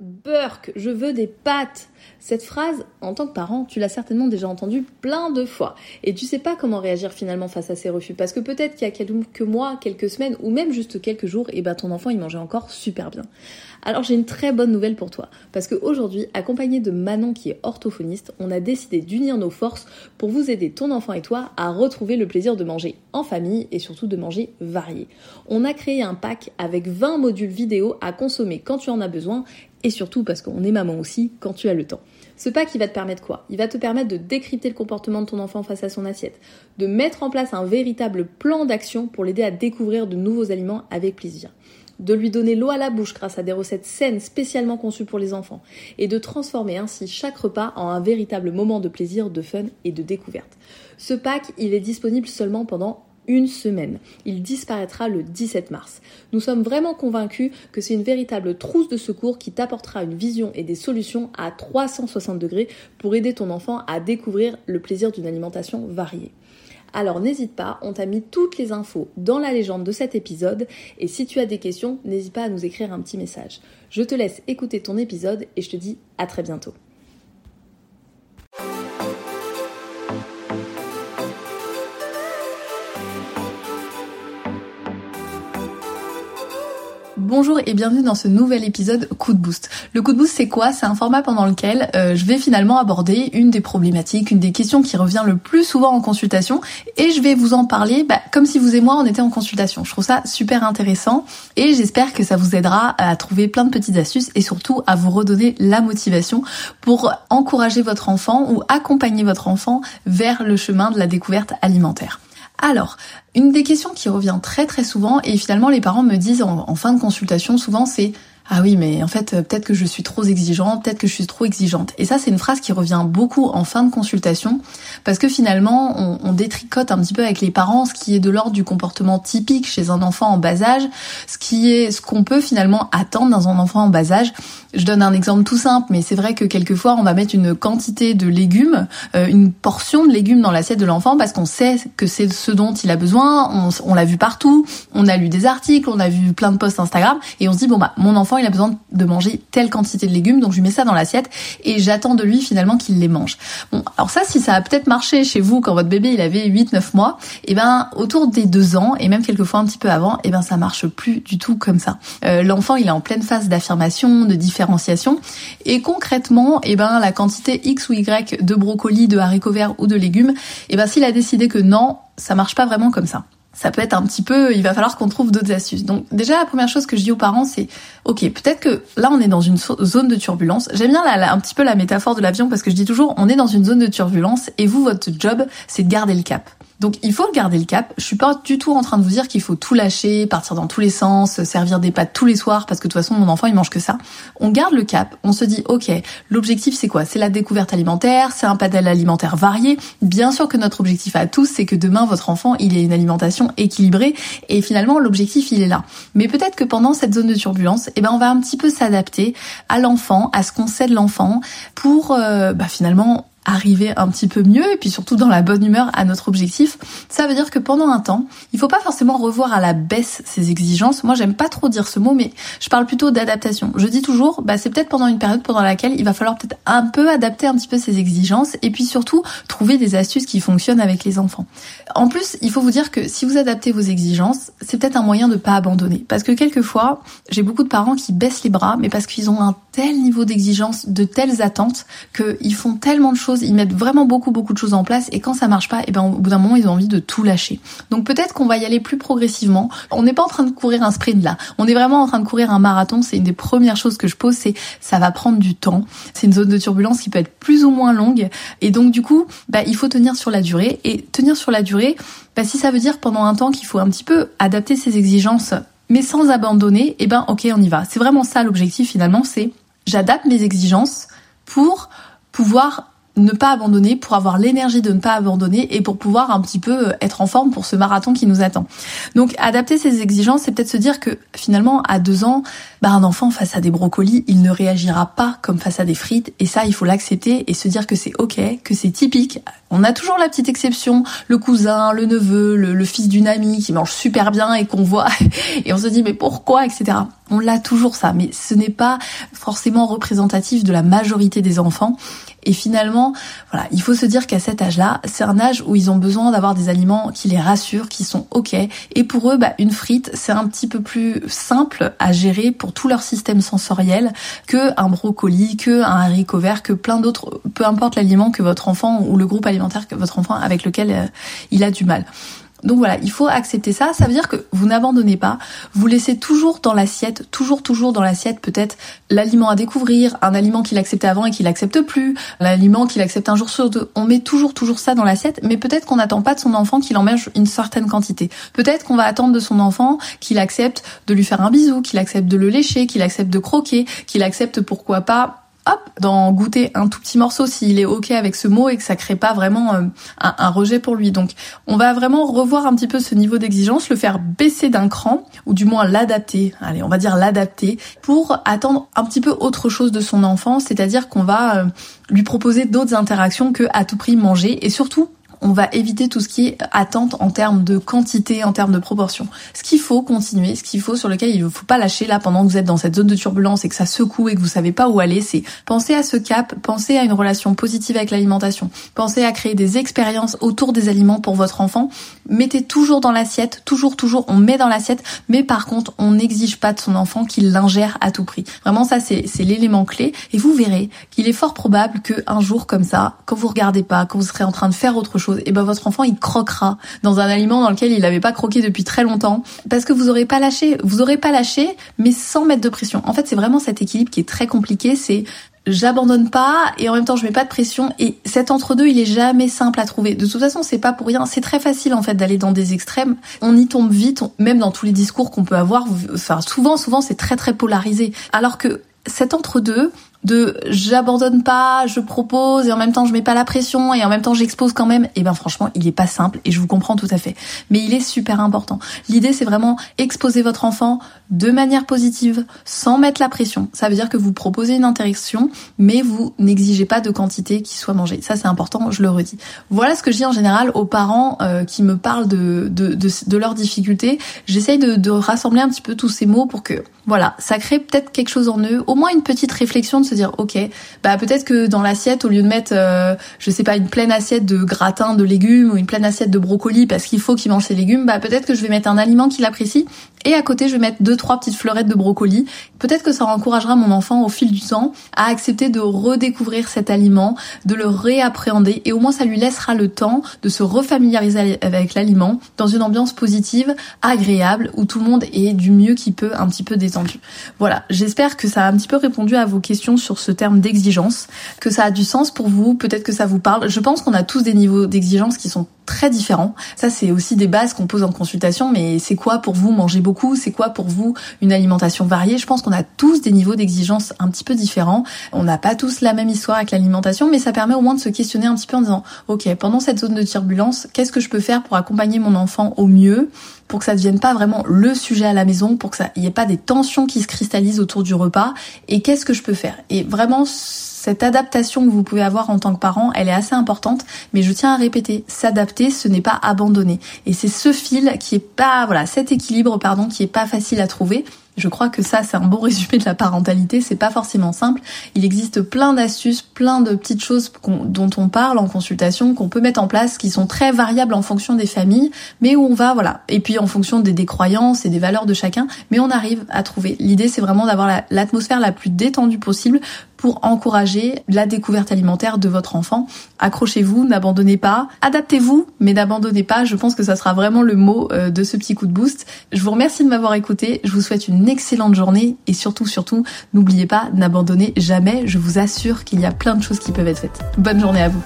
Burk, je veux des pâtes. Cette phrase, en tant que parent, tu l'as certainement déjà entendue plein de fois. Et tu sais pas comment réagir finalement face à ces refus. Parce que peut-être qu'il y a quelques mois, quelques semaines, ou même juste quelques jours, et eh ben ton enfant il mangeait encore super bien. Alors j'ai une très bonne nouvelle pour toi. Parce qu'aujourd'hui, accompagné de Manon qui est orthophoniste, on a décidé d'unir nos forces pour vous aider, ton enfant et toi, à retrouver le plaisir de manger en famille et surtout de manger varié. On a créé un pack avec 20 modules vidéo à consommer quand tu en as besoin et surtout parce qu'on est maman aussi quand tu as le temps. Ce pack, il va te permettre quoi? Il va te permettre de décrypter le comportement de ton enfant face à son assiette, de mettre en place un véritable plan d'action pour l'aider à découvrir de nouveaux aliments avec plaisir de lui donner l'eau à la bouche grâce à des recettes saines spécialement conçues pour les enfants, et de transformer ainsi chaque repas en un véritable moment de plaisir, de fun et de découverte. Ce pack, il est disponible seulement pendant une semaine. Il disparaîtra le 17 mars. Nous sommes vraiment convaincus que c'est une véritable trousse de secours qui t'apportera une vision et des solutions à 360 degrés pour aider ton enfant à découvrir le plaisir d'une alimentation variée. Alors n'hésite pas, on t'a mis toutes les infos dans la légende de cet épisode et si tu as des questions, n'hésite pas à nous écrire un petit message. Je te laisse écouter ton épisode et je te dis à très bientôt. Bonjour et bienvenue dans ce nouvel épisode Coup de Boost. Le Coup de Boost c'est quoi? C'est un format pendant lequel euh, je vais finalement aborder une des problématiques, une des questions qui revient le plus souvent en consultation et je vais vous en parler bah, comme si vous et moi on était en consultation. Je trouve ça super intéressant et j'espère que ça vous aidera à trouver plein de petites astuces et surtout à vous redonner la motivation pour encourager votre enfant ou accompagner votre enfant vers le chemin de la découverte alimentaire. Alors, une des questions qui revient très très souvent, et finalement les parents me disent en, fin de consultation souvent, c'est ah oui, mais en fait, euh, peut-être que je suis trop exigeante, peut-être que je suis trop exigeante. Et ça, c'est une phrase qui revient beaucoup en fin de consultation, parce que finalement, on, on, détricote un petit peu avec les parents ce qui est de l'ordre du comportement typique chez un enfant en bas âge, ce qui est ce qu'on peut finalement attendre dans un enfant en bas âge. Je donne un exemple tout simple, mais c'est vrai que quelquefois, on va mettre une quantité de légumes, euh, une portion de légumes dans l'assiette de l'enfant, parce qu'on sait que c'est ce dont il a besoin. On, on l'a vu partout, on a lu des articles, on a vu plein de posts Instagram, et on se dit bon bah mon enfant il a besoin de manger telle quantité de légumes, donc je lui mets ça dans l'assiette et j'attends de lui finalement qu'il les mange. Bon, alors ça, si ça a peut-être marché chez vous quand votre bébé il avait 8-9 mois, et eh ben autour des 2 ans et même quelquefois un petit peu avant, et eh ben ça marche plus du tout comme ça. Euh, L'enfant il est en pleine phase d'affirmation, de différenciation et concrètement, et eh ben la quantité X ou Y de brocolis, de haricots verts ou de légumes, et ben s'il a décidé que non, ça marche pas vraiment comme ça ça peut être un petit peu, il va falloir qu'on trouve d'autres astuces. Donc déjà la première chose que je dis aux parents c'est, ok, peut-être que là on est dans une zone de turbulence. J'aime bien un petit peu la métaphore de l'avion parce que je dis toujours, on est dans une zone de turbulence et vous votre job c'est de garder le cap. Donc il faut garder le cap. Je suis pas du tout en train de vous dire qu'il faut tout lâcher, partir dans tous les sens, servir des pâtes tous les soirs parce que de toute façon mon enfant il mange que ça. On garde le cap. On se dit ok, l'objectif c'est quoi? C'est la découverte alimentaire, c'est un panel alimentaire varié. Bien sûr que notre objectif à tous c'est que demain votre enfant il ait une alimentation équilibrée et finalement l'objectif il est là. Mais peut-être que pendant cette zone de turbulence, eh ben on va un petit peu s'adapter à l'enfant, à ce qu'on sait de l'enfant pour euh, bah, finalement arriver un petit peu mieux et puis surtout dans la bonne humeur à notre objectif, ça veut dire que pendant un temps, il faut pas forcément revoir à la baisse ses exigences. Moi, j'aime pas trop dire ce mot, mais je parle plutôt d'adaptation. Je dis toujours, bah, c'est peut-être pendant une période pendant laquelle il va falloir peut-être un peu adapter un petit peu ses exigences et puis surtout trouver des astuces qui fonctionnent avec les enfants. En plus, il faut vous dire que si vous adaptez vos exigences, c'est peut-être un moyen de pas abandonner. Parce que quelquefois, j'ai beaucoup de parents qui baissent les bras, mais parce qu'ils ont un tel niveau d'exigence, de telles attentes, qu'ils font tellement de choses ils mettent vraiment beaucoup beaucoup de choses en place et quand ça marche pas, et eh ben au bout d'un moment ils ont envie de tout lâcher. Donc peut-être qu'on va y aller plus progressivement. On n'est pas en train de courir un sprint là. On est vraiment en train de courir un marathon. C'est une des premières choses que je pose, c'est ça va prendre du temps. C'est une zone de turbulence qui peut être plus ou moins longue et donc du coup, bah il faut tenir sur la durée et tenir sur la durée. Bah, si ça veut dire pendant un temps qu'il faut un petit peu adapter ses exigences mais sans abandonner, eh ben ok on y va. C'est vraiment ça l'objectif finalement, c'est j'adapte mes exigences pour pouvoir ne pas abandonner, pour avoir l'énergie de ne pas abandonner et pour pouvoir un petit peu euh, être en forme pour ce marathon qui nous attend. Donc adapter ses exigences, c'est peut-être se dire que finalement à deux ans, bah, un enfant face à des brocolis, il ne réagira pas comme face à des frites et ça il faut l'accepter et se dire que c'est ok, que c'est typique. On a toujours la petite exception, le cousin, le neveu, le, fils d'une amie qui mange super bien et qu'on voit et on se dit mais pourquoi, etc. on l'a toujours ça, mais ce n'est pas forcément représentatif de la majorité des enfants. Et finalement, voilà, il faut se dire qu'à cet âge-là, c'est un âge où ils ont besoin d'avoir des aliments qui les rassurent, qui sont ok. Et pour eux, bah, une frite, c'est un petit peu plus simple à gérer pour tout leur système sensoriel que un brocoli, que un haricot vert, que plein d'autres, peu importe l'aliment que votre enfant ou le groupe alimentaire que votre enfant avec lequel euh, il a du mal. Donc voilà, il faut accepter ça. Ça veut dire que vous n'abandonnez pas. Vous laissez toujours dans l'assiette, toujours, toujours dans l'assiette, peut-être l'aliment à découvrir, un aliment qu'il acceptait avant et qu'il accepte plus, l'aliment qu'il accepte un jour sur deux. On met toujours, toujours ça dans l'assiette, mais peut-être qu'on n'attend pas de son enfant qu'il en mange une certaine quantité. Peut-être qu'on va attendre de son enfant qu'il accepte de lui faire un bisou, qu'il accepte de le lécher, qu'il accepte de croquer, qu'il accepte pourquoi pas d'en goûter un tout petit morceau s'il est ok avec ce mot et que ça crée pas vraiment euh, un, rejet pour lui. Donc, on va vraiment revoir un petit peu ce niveau d'exigence, le faire baisser d'un cran ou du moins l'adapter. Allez, on va dire l'adapter pour attendre un petit peu autre chose de son enfant, c'est-à-dire qu'on va euh, lui proposer d'autres interactions que à tout prix manger et surtout on va éviter tout ce qui est attente en termes de quantité, en termes de proportion. Ce qu'il faut continuer, ce qu'il faut sur lequel il ne faut pas lâcher là pendant que vous êtes dans cette zone de turbulence et que ça secoue et que vous savez pas où aller, c'est penser à ce cap, penser à une relation positive avec l'alimentation, penser à créer des expériences autour des aliments pour votre enfant. Mettez toujours dans l'assiette, toujours, toujours, on met dans l'assiette, mais par contre, on n'exige pas de son enfant qu'il l'ingère à tout prix. Vraiment, ça, c'est, l'élément clé. Et vous verrez qu'il est fort probable qu'un jour comme ça, quand vous regardez pas, quand vous serez en train de faire autre chose, et ben votre enfant il croquera dans un aliment dans lequel il n'avait pas croqué depuis très longtemps parce que vous aurez pas lâché, vous aurez pas lâché mais sans mettre de pression. En fait, c'est vraiment cet équilibre qui est très compliqué, c'est j'abandonne pas et en même temps je mets pas de pression et cet entre-deux il est jamais simple à trouver. De toute façon c'est pas pour rien, c'est très facile en fait d'aller dans des extrêmes. On y tombe vite, même dans tous les discours qu'on peut avoir. Enfin souvent souvent c'est très très polarisé. Alors que cet entre-deux, de j'abandonne pas, je propose et en même temps je mets pas la pression et en même temps j'expose quand même, et eh ben franchement il est pas simple et je vous comprends tout à fait. Mais il est super important. L'idée c'est vraiment exposer votre enfant de manière positive, sans mettre la pression. Ça veut dire que vous proposez une interaction, mais vous n'exigez pas de quantité qui soit mangée. Ça c'est important, je le redis. Voilà ce que je dis en général aux parents euh, qui me parlent de, de, de, leurs difficultés. J'essaye de, rassembler un petit peu tous ces mots pour que voilà, ça crée peut-être quelque chose en eux, au moins une petite réflexion de se dire ok, bah peut-être que dans l'assiette au lieu de mettre euh, je sais pas une pleine assiette de gratin de légumes ou une pleine assiette de brocoli parce qu'il faut qu'il mange ses légumes, bah peut-être que je vais mettre un aliment qu'il apprécie et à côté je vais mettre deux trois petites fleurettes de brocoli. Peut-être que ça encouragera mon enfant au fil du temps à accepter de redécouvrir cet aliment, de le réappréhender et au moins ça lui laissera le temps de se refamiliariser avec l'aliment dans une ambiance positive, agréable où tout le monde est du mieux qu'il peut un petit peu détendu. Voilà, j'espère que ça a un petit peu répondu à vos questions sur ce terme d'exigence, que ça a du sens pour vous, peut-être que ça vous parle. Je pense qu'on a tous des niveaux d'exigence qui sont très différents. Ça, c'est aussi des bases qu'on pose en consultation, mais c'est quoi pour vous manger beaucoup? C'est quoi pour vous une alimentation variée? Je pense qu'on a tous des niveaux d'exigence un petit peu différents. On n'a pas tous la même histoire avec l'alimentation, mais ça permet au moins de se questionner un petit peu en disant, ok, pendant cette zone de turbulence, qu'est-ce que je peux faire pour accompagner mon enfant au mieux? Pour que ça ne devienne pas vraiment le sujet à la maison, pour que ça n'y ait pas des tensions qui se cristallisent autour du repas, et qu'est-ce que je peux faire? Et vraiment, cette adaptation que vous pouvez avoir en tant que parent, elle est assez importante, mais je tiens à répéter, s'adapter, ce n'est pas abandonner. Et c'est ce fil qui est pas, voilà, cet équilibre, pardon, qui est pas facile à trouver. Je crois que ça, c'est un bon résumé de la parentalité. C'est pas forcément simple. Il existe plein d'astuces, plein de petites choses dont on parle en consultation, qu'on peut mettre en place, qui sont très variables en fonction des familles, mais où on va, voilà. Et puis en fonction des, croyances et des valeurs de chacun, mais on arrive à trouver. L'idée, c'est vraiment d'avoir l'atmosphère la plus détendue possible pour encourager la découverte alimentaire de votre enfant. Accrochez-vous, n'abandonnez pas, adaptez-vous, mais n'abandonnez pas. Je pense que ça sera vraiment le mot euh, de ce petit coup de boost. Je vous remercie de m'avoir écouté. Je vous souhaite une excellente journée et surtout, surtout, n'oubliez pas, n'abandonnez jamais. Je vous assure qu'il y a plein de choses qui peuvent être faites. Bonne journée à vous.